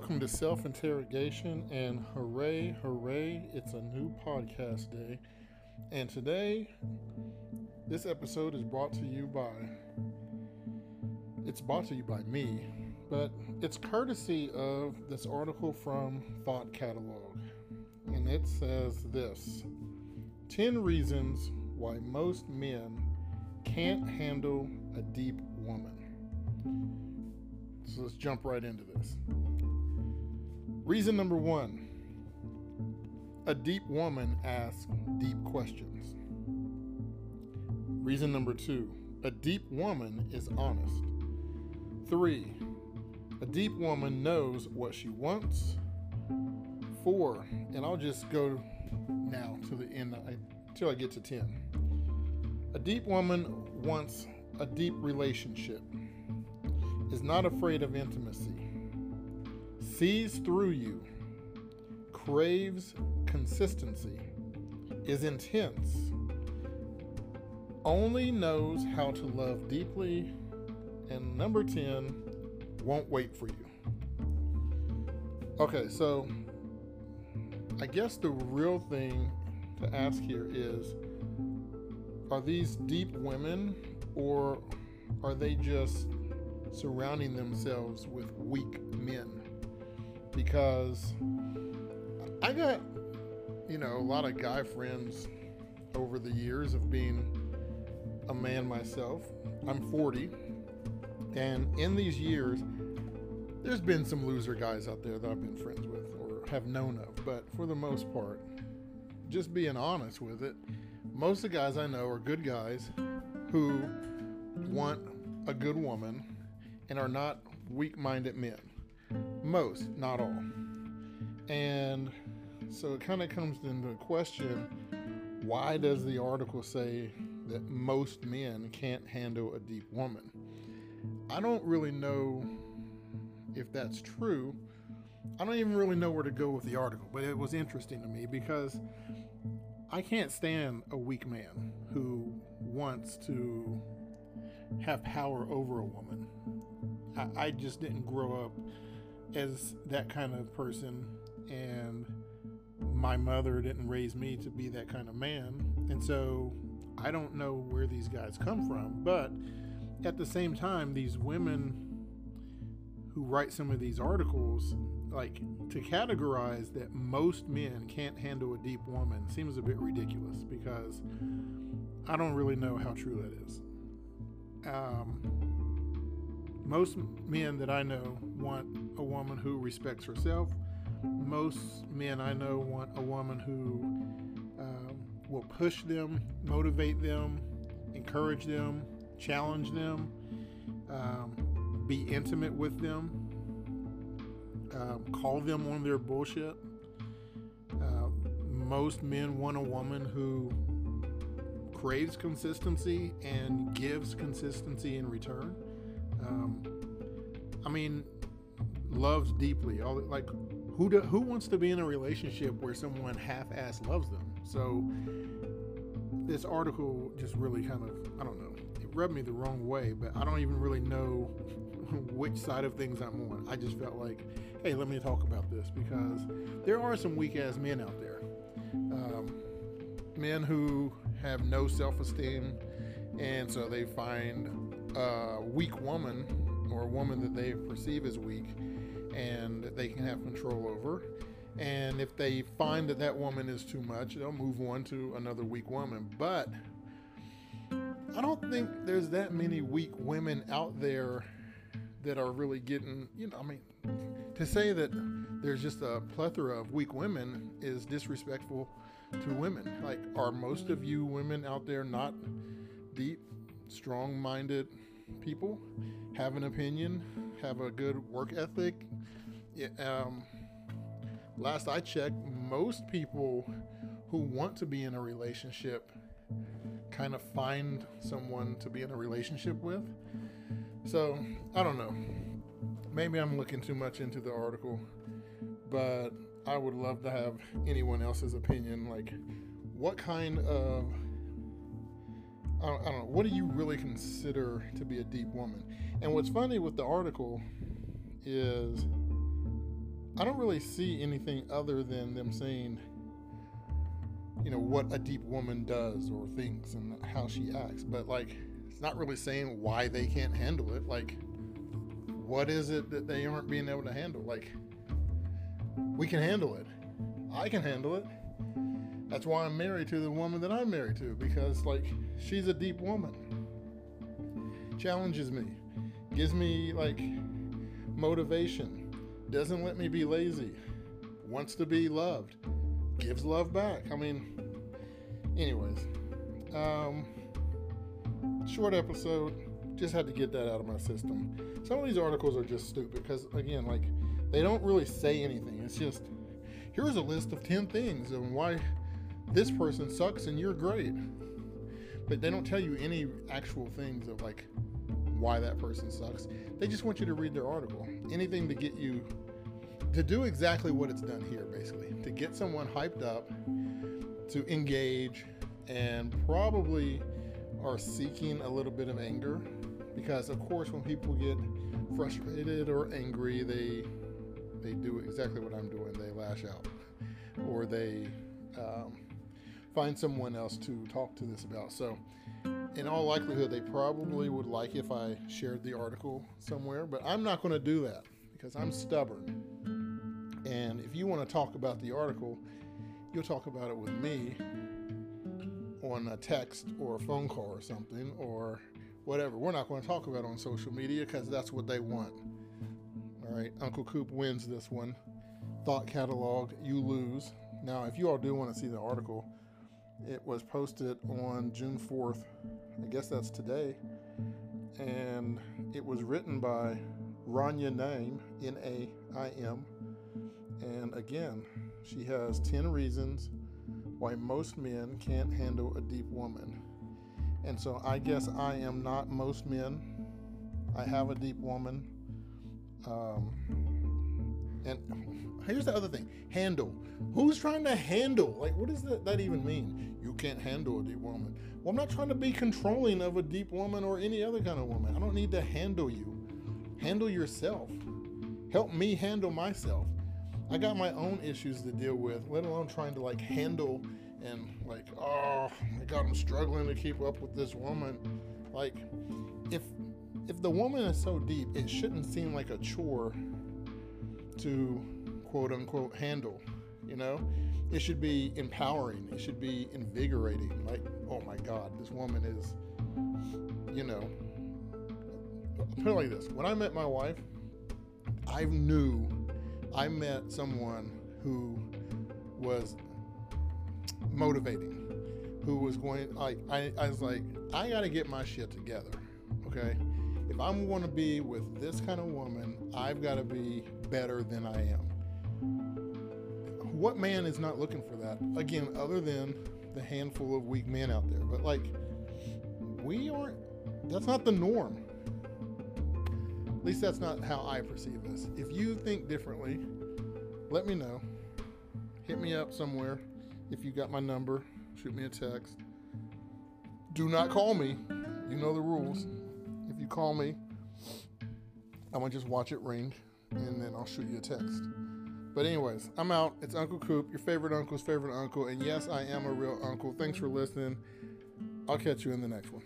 welcome to Self Interrogation, and hooray, hooray, it's a new podcast day. And today, this episode is brought to you by, it's brought to you by me, but it's courtesy of this article from Thought Catalog. And it says this 10 reasons why most men can't handle a deep woman. So let's jump right into this. Reason number one a deep woman asks deep questions. Reason number two a deep woman is honest. Three, a deep woman knows what she wants. Four, and I'll just go now to the end until I get to 10. A deep woman wants a deep relationship, is not afraid of intimacy, sees through you, craves consistency, is intense, only knows how to love deeply, and number 10, won't wait for you. Okay, so I guess the real thing to ask here is are these deep women or are they just surrounding themselves with weak men? Because I got, you know, a lot of guy friends over the years of being a man myself. I'm 40, and in these years, there's been some loser guys out there that I've been friends with or have known of, but for the most part, just being honest with it, most of the guys I know are good guys who want a good woman and are not weak minded men. Most, not all. And so it kind of comes into question why does the article say that most men can't handle a deep woman? I don't really know if that's true. I don't even really know where to go with the article, but it was interesting to me because I can't stand a weak man who wants to have power over a woman. I, I just didn't grow up as that kind of person, and my mother didn't raise me to be that kind of man. And so I don't know where these guys come from. But at the same time, these women who write some of these articles, like to categorize that most men can't handle a deep woman seems a bit ridiculous because I don't really know how true that is. Um, most men that I know want a woman who respects herself. Most men I know want a woman who um, will push them, motivate them, encourage them, challenge them, um, be intimate with them, um, call them on their bullshit. Uh, most men want a woman who craves consistency and gives consistency in return. Um, I mean, loves deeply. All like, who do, who wants to be in a relationship where someone half-ass loves them? So, this article just really kind of I don't know. It rubbed me the wrong way, but I don't even really know which side of things I'm on. I just felt like, hey, let me talk about this because there are some weak ass men out there. Um, men who have no self esteem, and so they find a weak woman or a woman that they perceive as weak and they can have control over. And if they find that that woman is too much, they'll move on to another weak woman. But I don't think there's that many weak women out there that are really getting, you know, I mean, to say that there's just a plethora of weak women is disrespectful to women. Like, are most of you women out there not deep, strong minded people? Have an opinion, have a good work ethic? Um, last I checked, most people who want to be in a relationship kind of find someone to be in a relationship with. So, I don't know. Maybe I'm looking too much into the article, but I would love to have anyone else's opinion. Like, what kind of. I don't, I don't know. What do you really consider to be a deep woman? And what's funny with the article is I don't really see anything other than them saying, you know, what a deep woman does or thinks and how she acts. But like, it's not really saying why they can't handle it. Like, what is it that they aren't being able to handle? Like, we can handle it. I can handle it. That's why I'm married to the woman that I'm married to because, like, she's a deep woman. Challenges me, gives me, like, motivation, doesn't let me be lazy, wants to be loved, gives love back. I mean, anyways, um, short episode. Just had to get that out of my system. Some of these articles are just stupid because, again, like, they don't really say anything. It's just, here's a list of 10 things and why this person sucks and you're great. But they don't tell you any actual things of, like, why that person sucks. They just want you to read their article. Anything to get you to do exactly what it's done here, basically, to get someone hyped up, to engage, and probably are seeking a little bit of anger because of course when people get frustrated or angry they they do exactly what i'm doing they lash out or they um, find someone else to talk to this about so in all likelihood they probably would like if i shared the article somewhere but i'm not going to do that because i'm stubborn and if you want to talk about the article you'll talk about it with me on a text or a phone call or something or whatever. We're not going to talk about on social media because that's what they want. All right, Uncle Coop wins this one. Thought catalog, you lose. Now, if you all do want to see the article, it was posted on June 4th. I guess that's today. And it was written by Rania Naim, N A I M. And again, she has 10 reasons why most men can't handle a deep woman. And so I guess I am not most men. I have a deep woman. Um, and here's the other thing handle. Who's trying to handle? Like, what does that, that even mean? You can't handle a deep woman. Well, I'm not trying to be controlling of a deep woman or any other kind of woman. I don't need to handle you. Handle yourself. Help me handle myself. I got my own issues to deal with, let alone trying to like handle and like, oh my god, I'm struggling to keep up with this woman. Like, if if the woman is so deep, it shouldn't seem like a chore to quote unquote handle. You know, it should be empowering. It should be invigorating. Like, oh my god, this woman is, you know. Put it like this: When I met my wife, I knew I met someone who was motivating, who was going like I, I was like, I gotta get my shit together. Okay. If I'm gonna be with this kind of woman, I've gotta be better than I am. What man is not looking for that? Again, other than the handful of weak men out there. But like we aren't that's not the norm. At least that's not how I perceive this. If you think differently, let me know. Hit me up somewhere. If you got my number, shoot me a text. Do not call me. You know the rules. Call me, I'm gonna just watch it ring and then I'll shoot you a text. But anyways, I'm out. It's Uncle Coop, your favorite uncle's favorite uncle, and yes, I am a real uncle. Thanks for listening. I'll catch you in the next one.